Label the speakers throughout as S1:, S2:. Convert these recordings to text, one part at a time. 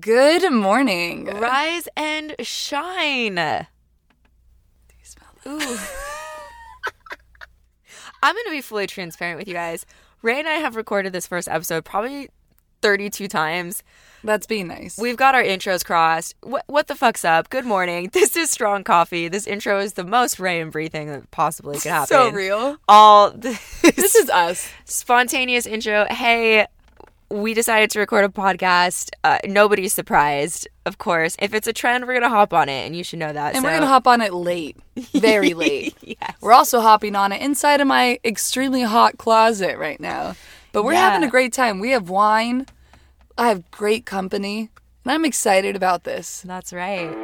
S1: Good morning.
S2: Rise and shine.
S1: Do you smell that?
S2: Ooh. I'm going to be fully transparent with you guys. Ray and I have recorded this first episode probably 32 times.
S1: That's being nice.
S2: We've got our intros crossed. What, what the fuck's up? Good morning. This is Strong Coffee. This intro is the most Ray and Bree thing that possibly could happen.
S1: so real.
S2: All this,
S1: This is us.
S2: spontaneous intro. Hey, we decided to record a podcast. Uh, nobody's surprised, of course. If it's a trend, we're going to hop on it, and you should know that.
S1: And we're going to hop on it late. Very late.
S2: yes.
S1: We're also hopping on it inside of my extremely hot closet right now. But we're having a great time. We have wine. I have great company. And I'm excited about this.
S2: That's right.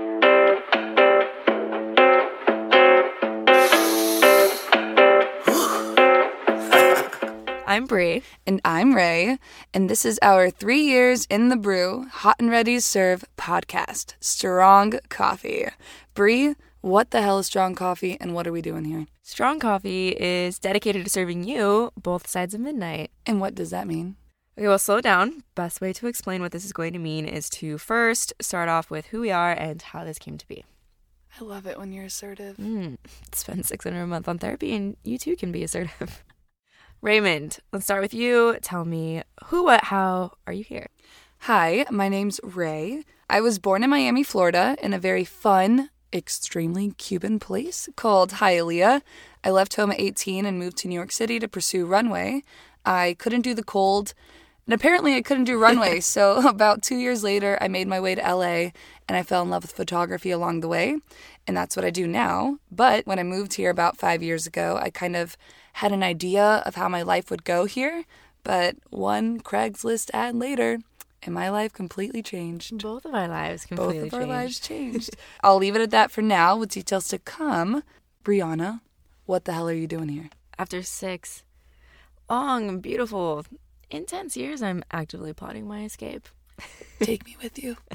S2: I'm Brie.
S1: And I'm Ray. And this is our three years in the brew, hot and ready to serve podcast, Strong Coffee. Bree, what the hell is Strong Coffee and what are we doing here?
S2: Strong Coffee is dedicated to serving you both sides of midnight.
S1: And what does that mean?
S2: Okay, well, slow down. Best way to explain what this is going to mean is to first start off with who we are and how this came to be.
S1: I love it when you're assertive.
S2: Mm, spend 600 a month on therapy and you too can be assertive. Raymond, let's start with you. Tell me who, what, how are you here?
S1: Hi, my name's Ray. I was born in Miami, Florida, in a very fun, extremely Cuban place called Hialeah. I left home at 18 and moved to New York City to pursue runway. I couldn't do the cold, and apparently I couldn't do runway. so about two years later, I made my way to LA and I fell in love with photography along the way. And that's what I do now. But when I moved here about five years ago, I kind of had an idea of how my life would go here. But one Craigslist ad later, and my life completely changed.
S2: Both of our lives
S1: Both
S2: completely
S1: of our
S2: changed.
S1: lives changed. I'll leave it at that for now with details to come. Brianna, what the hell are you doing here?
S2: After six long, beautiful, intense years, I'm actively plotting my escape.
S1: Take me with you.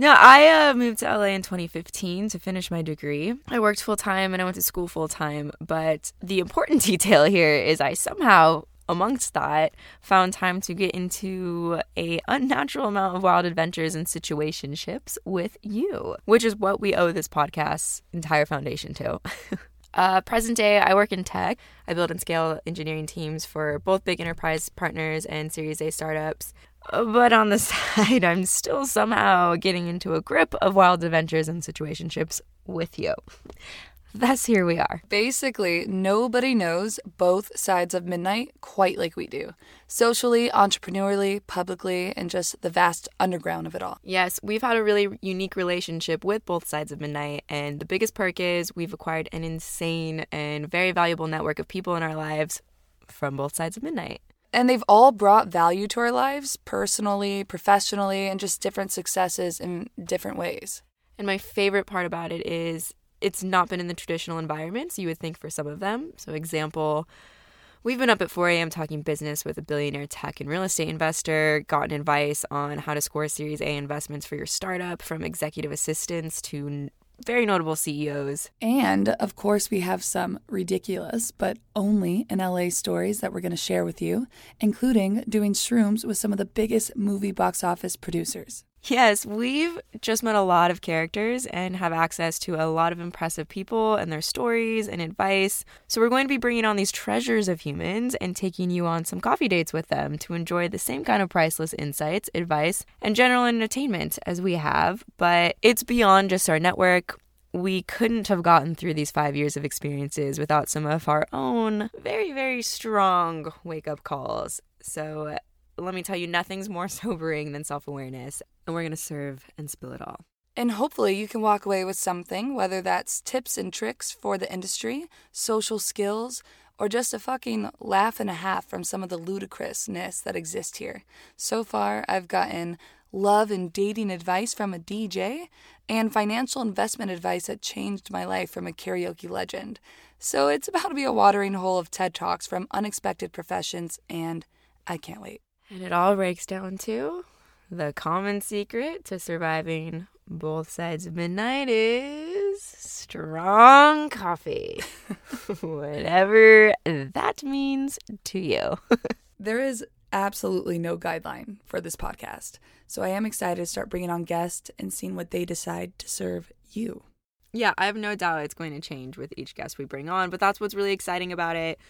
S2: No, I uh, moved to LA in 2015 to finish my degree. I worked full time and I went to school full time. But the important detail here is I somehow, amongst that, found time to get into a unnatural amount of wild adventures and situationships with you, which is what we owe this podcast's entire foundation to. Uh, present day, I work in tech. I build and scale engineering teams for both big enterprise partners and Series A startups. But on the side, I'm still somehow getting into a grip of wild adventures and situationships with you. Thus, here we are.
S1: Basically, nobody knows both sides of midnight quite like we do. Socially, entrepreneurially, publicly, and just the vast underground of it all.
S2: Yes, we've had a really unique relationship with both sides of midnight, and the biggest perk is we've acquired an insane and very valuable network of people in our lives from both sides of midnight.
S1: And they've all brought value to our lives, personally, professionally, and just different successes in different ways.
S2: And my favorite part about it is it's not been in the traditional environments you would think for some of them. So, example, we've been up at 4 a.m. talking business with a billionaire tech and real estate investor, gotten advice on how to score Series A investments for your startup from executive assistants to very notable CEOs.
S1: And of course, we have some ridiculous, but only in LA stories that we're going to share with you, including doing shrooms with some of the biggest movie box office producers.
S2: Yes, we've just met a lot of characters and have access to a lot of impressive people and their stories and advice. So, we're going to be bringing on these treasures of humans and taking you on some coffee dates with them to enjoy the same kind of priceless insights, advice, and general entertainment as we have. But it's beyond just our network. We couldn't have gotten through these five years of experiences without some of our own very, very strong wake up calls. So, let me tell you, nothing's more sobering than self awareness, and we're going to serve and spill it all.
S1: And hopefully, you can walk away with something, whether that's tips and tricks for the industry, social skills, or just a fucking laugh and a half from some of the ludicrousness that exists here. So far, I've gotten love and dating advice from a DJ and financial investment advice that changed my life from a karaoke legend. So it's about to be a watering hole of TED Talks from unexpected professions, and I can't wait.
S2: And it all breaks down to the common secret to surviving both sides of midnight is strong coffee. Whatever that means to you.
S1: There is absolutely no guideline for this podcast. So I am excited to start bringing on guests and seeing what they decide to serve you.
S2: Yeah, I have no doubt it's going to change with each guest we bring on, but that's what's really exciting about it.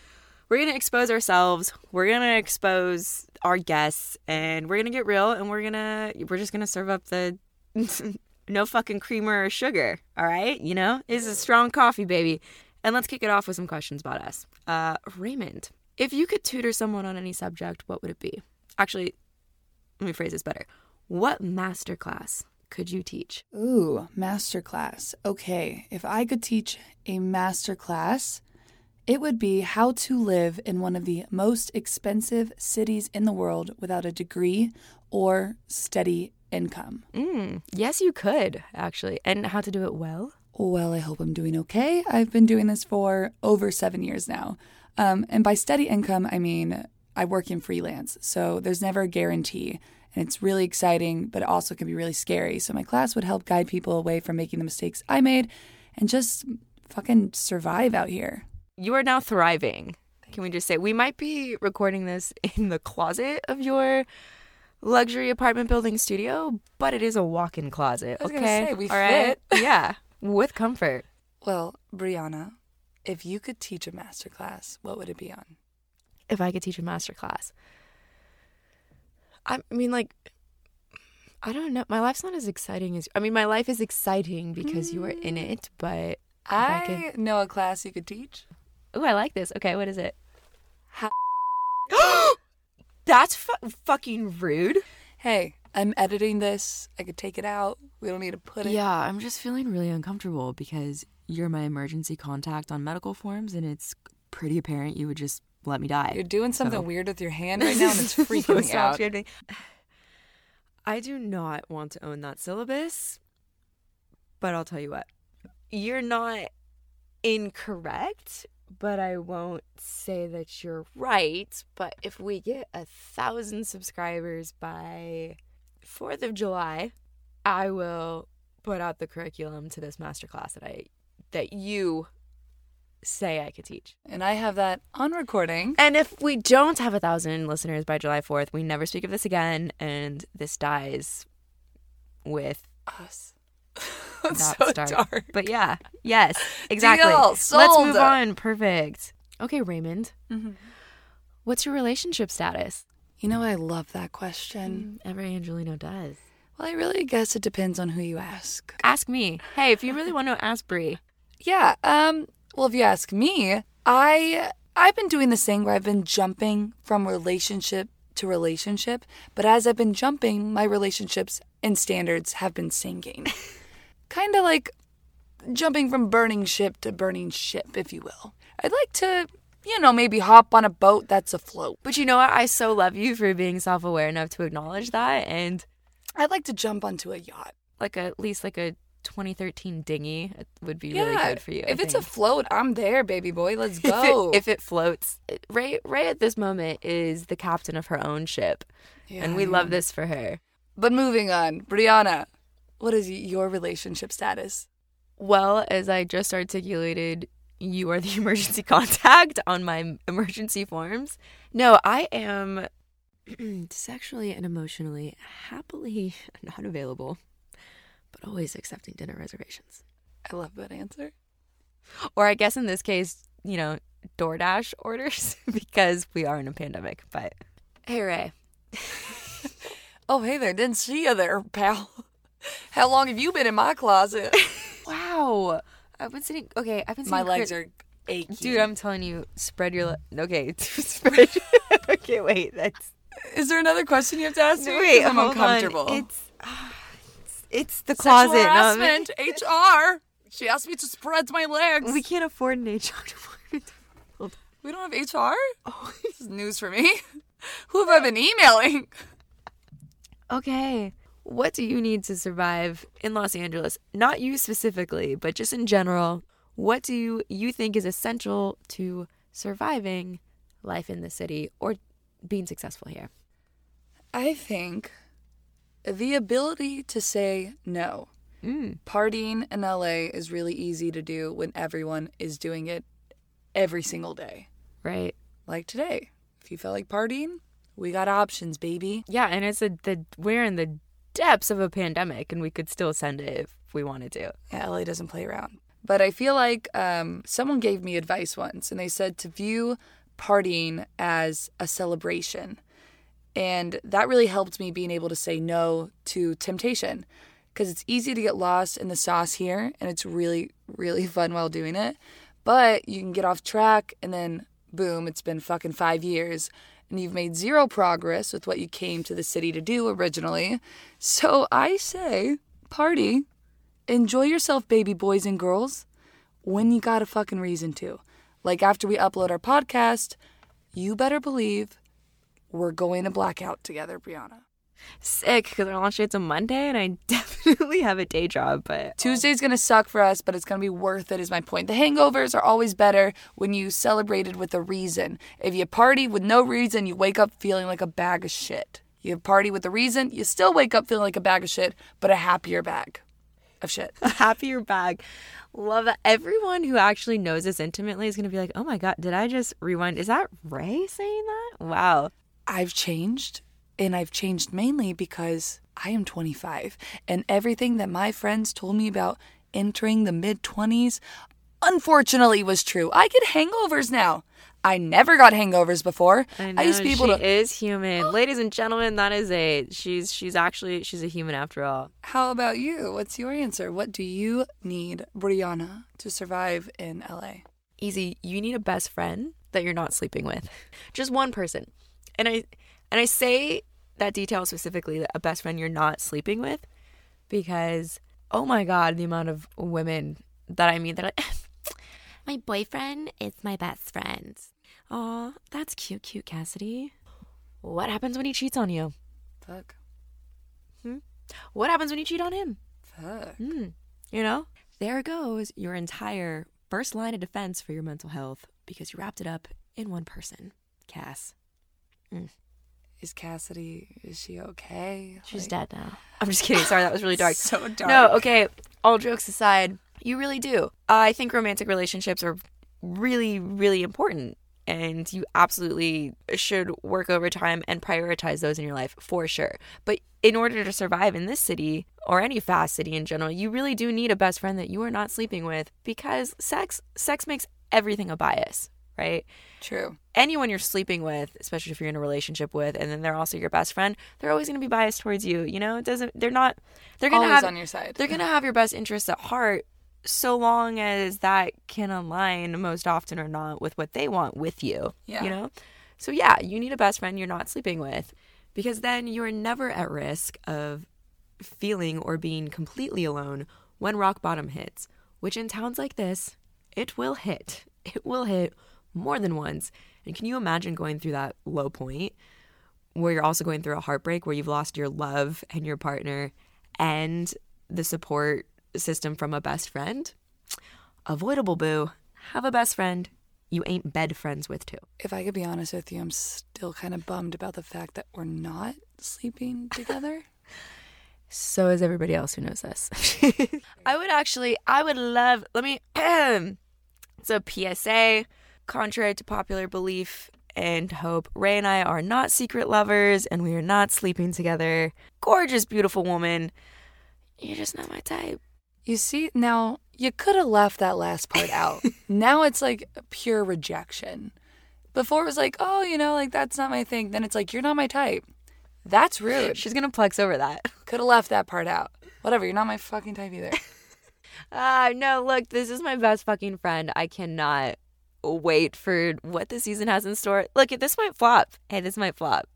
S2: We're going to expose ourselves, we're going to expose our guests, and we're going to get real and we're going to we're just going to serve up the no fucking creamer or sugar, all right? You know? It's a strong coffee, baby. And let's kick it off with some questions about us. Uh, Raymond, if you could tutor someone on any subject, what would it be? Actually, let me phrase this better. What masterclass could you teach?
S1: Ooh, masterclass. Okay, if I could teach a masterclass, it would be how to live in one of the most expensive cities in the world without a degree or steady income.
S2: Mm, yes, you could, actually. And how to do it well?
S1: Well, I hope I'm doing okay. I've been doing this for over seven years now. Um, and by steady income, I mean I work in freelance, so there's never a guarantee. And it's really exciting, but it also can be really scary. So my class would help guide people away from making the mistakes I made and just fucking survive out here.
S2: You are now thriving. Can we just say we might be recording this in the closet of your luxury apartment building studio, but it is a walk-in closet.
S1: I
S2: okay,
S1: say, we
S2: All right?
S1: fit.
S2: yeah, with comfort.
S1: Well, Brianna, if you could teach a masterclass, what would it be on?
S2: If I could teach a master class, I mean, like, I don't know. My life's not as exciting as I mean, my life is exciting because you are in mm. it. But
S1: I know a class you could teach.
S2: Oh, I like this. Okay, what is it?
S1: How-
S2: That's fu- fucking rude.
S1: Hey, I'm editing this. I could take it out. We don't need to put it.
S2: Yeah, I'm just feeling really uncomfortable because you're my emergency contact on medical forms, and it's pretty apparent you would just let me die.
S1: You're doing something
S2: So-
S1: weird with your hand right now, and it's freaking me out.
S2: kidding. I do not want to own that syllabus, but I'll tell you what. You're not incorrect, but I won't say that you're right. But if we get a thousand subscribers by 4th of July, I will put out the curriculum to this masterclass that I that you say I could teach.
S1: And I have that on recording.
S2: And if we don't have a thousand listeners by July 4th, we never speak of this again, and this dies with
S1: Us. That's
S2: that
S1: so
S2: start.
S1: dark.
S2: But yeah, yes, exactly.
S1: Deal.
S2: Let's move on. Perfect. Okay, Raymond,
S1: Mhm.
S2: what's your relationship status?
S1: You know, I love that question.
S2: Every Angeleno does.
S1: Well, I really guess it depends on who you ask.
S2: Ask me. Hey, if you really want to ask Brie.
S1: Yeah. Um. Well, if you ask me, I I've been doing this thing where I've been jumping from relationship to relationship, but as I've been jumping, my relationships and standards have been sinking. kind of like jumping from burning ship to burning ship, if you will. I'd like to, you know, maybe hop on a boat that's afloat.
S2: But you know what? I so love you for being self aware enough to acknowledge that, and
S1: I'd like to jump onto a yacht.
S2: like a, at least like a 2013 dinghy would be really good for you. I
S1: If it's
S2: think.
S1: afloat, I'm there, baby boy. Let's
S2: if it,
S1: go.
S2: if it floats. Ray Ray at this moment is the captain of her own ship,
S1: Yeah,
S2: and we
S1: I
S2: love this for her.
S1: But moving on, Brianna, what is your relationship status?
S2: Well, as I just articulated, you are the emergency contact on my emergency forms. No, I am sexually and emotionally happily not available, but always accepting dinner reservations.
S1: I love that answer.
S2: Or I guess in this case, you know, DoorDash orders because we are in a pandemic. But hey, Ray.
S1: Oh, hey there. Didn't see you there, pal. How long have you been in my closet?
S2: Wow. I've been sitting. Okay, I've been. Sitting.
S1: My legs
S2: crit-
S1: are aching.
S2: Dude, I'm telling you, spread your. Le- okay, spread. okay, wait. That's.
S1: Is there another question you have to ask me?
S2: Wait,
S1: I'm uncomfortable.
S2: On. It's, ah, it's. It's the
S1: Sexual
S2: closet.
S1: harassment, HR. She asked me to spread my legs.
S2: We can't afford an HR department.
S1: We don't have HR? Oh, this is news for me. Who have I been emailing?
S2: Okay. What do you need to survive in Los Angeles? Not you specifically, but just in general. What do you, you think is essential to surviving life in the city or being successful here?
S1: I think the ability to say no.
S2: Mm.
S1: Partying in LA is really easy to do when everyone is doing it every single day.
S2: Right.
S1: Like today. If you felt like partying, We got options, baby.
S2: Yeah, and it's a the we're in the depths of a pandemic, and we could still send it if we wanted to.
S1: Yeah, LA doesn't play around. But I feel like um, someone gave me advice once, and they said to view partying as a celebration. And that really helped me being able to say no to temptation because it's easy to get lost in the sauce here, and it's really, really fun while doing it. But you can get off track, and then boom, it's been fucking five years, and you've made zero progress with what you came to the city to do originally. So I say, party enjoy yourself, baby boys and girls, when you got a fucking reason to. Like after we upload our podcast, you better believe we're going to blackout together, Brianna.
S2: Sick, because our launch date's a Monday, and I definitely have a day job. But um,
S1: Tuesday's gonna suck for us, but it's gonna be worth it, is my point. The hangovers are always better when you celebrated with a reason. If you party with no reason, you wake up feeling like a bag of shit. You party with a reason, you still wake up feeling like a bag of shit, but a happier bag of shit.
S2: a happier bag. Love that. Everyone who actually knows this intimately is going to be like, oh my God, did I just rewind? Is that Ray saying that? Wow.
S1: I've changed, and I've changed mainly because I am 25, and everything that my friends told me about entering the mid 20s unfortunately was true. I get hangovers now. I never got hangovers before.
S2: I, know,
S1: used to be able
S2: she
S1: to.
S2: is human. Ladies and gentlemen, that is a she's she's actually she's a human after all.
S1: How about you? What's your answer? What do you need, Brianna, to survive in LA?
S2: Easy. You need a best friend that you're not sleeping with. Just one person. And I and I say that detail specifically a best friend you're not sleeping with because oh my god, the amount of women that I meet that are, my boyfriend is my best friend. Aw, that's cute, cute Cassidy. What happens when he cheats on you?
S1: Fuck. Hmm?
S2: What happens when you cheat on him?
S1: Fuck.
S2: Hmm. You know, there goes your entire first line of defense for your mental health because you wrapped it up in one person, Cass.
S1: Is Cassidy, is she okay?
S2: She's
S1: Like,
S2: dead now. I'm just kidding. Sorry, that was really dark.
S1: So dark.
S2: No, okay. All jokes aside, you really do. I think romantic relationships are really, really important. And you absolutely should work overtime and prioritize those in your life for sure. But in order to survive in this city or any fast city in general, you really do need a best friend that you are not sleeping with because sex sex makes everything a bias, right?
S1: True.
S2: anyone you're sleeping with, especially if you're in a relationship with, and then they're also your best friend, they're always going to be biased towards you. You know, it doesn't. They're not. They're going to have
S1: on your side.
S2: They're going to have your best interests at heart, so long as that can align most often or not with what they want with you.
S1: Yeah.
S2: You know. So yeah, you need a best friend you're not sleeping with, because then you're never at risk of feeling or being completely alone when rock bottom hits. Which in towns like this, it will hit. It will hit more than once. And can you imagine going through that low point where you're also going through a heartbreak where you've lost your love and your partner and the support system from a best friend? Avoidable, boo. Have a best friend you ain't bed friends with, too.
S1: If I could be honest with you, I'm still kind of bummed about the fact that we're not sleeping together.
S2: So is everybody else who knows this. I would actually, I would love, let me, it's a PSA. Contrary to popular belief and hope, Ray and I are not secret lovers and we are not sleeping together. Gorgeous, beautiful woman. You're just not my type.
S1: You see, now you could have left that last part out. now it's like pure rejection. Before it was like, oh, you know, like that's not my thing. Then it's like, you're not my type. That's rude.
S2: She's gonna plex over that.
S1: Could have left that part out. Whatever, you're not my fucking type either.
S2: Ah, no, look, this is my best fucking friend. I cannot wait for what the season has in store. Look, this might flop. Hey, this might flop.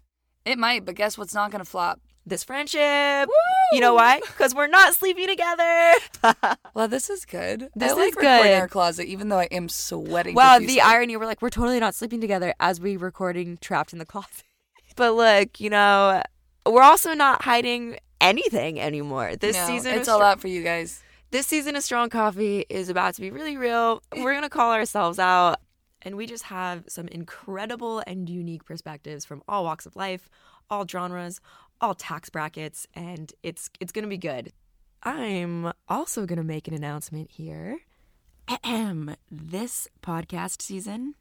S1: it might, but guess what's not gonna flop?
S2: This friendship. Woo! You know why? Because we're not sleeping together.
S1: Well, this is good.
S2: This
S1: I like
S2: is
S1: recording
S2: good.
S1: our closet, even though I am sweating.
S2: Wow, the irony. We're like, we're totally not sleeping together as we recording trapped in the closet. But look, you know, we're also not hiding anything anymore. This
S1: No,
S2: season,
S1: it's
S2: Str-
S1: out for you guys.
S2: This season of Strong Coffee is about to be really real. We're gonna call ourselves out, and we just have some incredible and unique perspectives from all walks of life, all genres, all tax brackets, and it's it's gonna be good. I'm also gonna make an announcement here. Ahem. This podcast season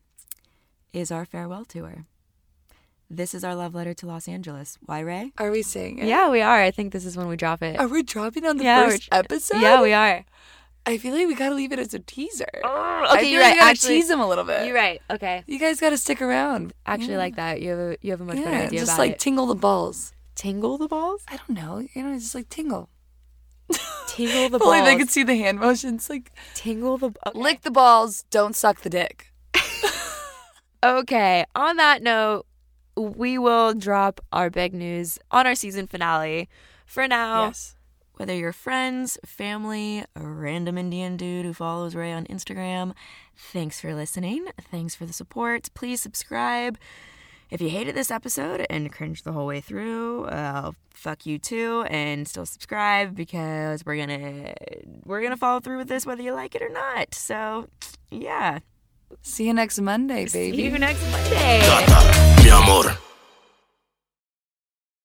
S2: is our farewell tour. This is our love letter to Los Angeles. Why, Ray?
S1: Are we saying it?
S2: Yeah, we are. I think this is when we drop it.
S1: Are we dropping on the
S2: Yeah,
S1: first episode?
S2: Yeah, we are.
S1: I feel like we gotta leave it as a teaser.
S2: Mm, okay,
S1: I feel
S2: you're right.
S1: We gotta
S2: Actually,
S1: tease them a little bit.
S2: you're right. Okay.
S1: You guys gotta stick around.
S2: Actually, like that. You have a you have a much better idea
S1: just like
S2: it.
S1: tingle the balls.
S2: tingle the balls.
S1: I don't know. You know, just like tingle.
S2: Tingle the
S1: If only they could see the hand motions. Like
S2: tingle the. Okay.
S1: lick the balls, don't suck the dick.
S2: Okay, on that note, we will drop our big news on our season finale. For now,
S1: Yes.
S2: whether you're friends, family, a random Indian dude who follows Ray on Instagram, thanks for listening. Thanks for the support. Please subscribe. If you hated this episode and cringed the whole way through, uh, fuck you too, and still subscribe because we're gonna we're gonna follow through with this whether you like it or not. So, yeah.
S1: See you next Monday, baby.
S2: See you next Monday.
S3: mi amor.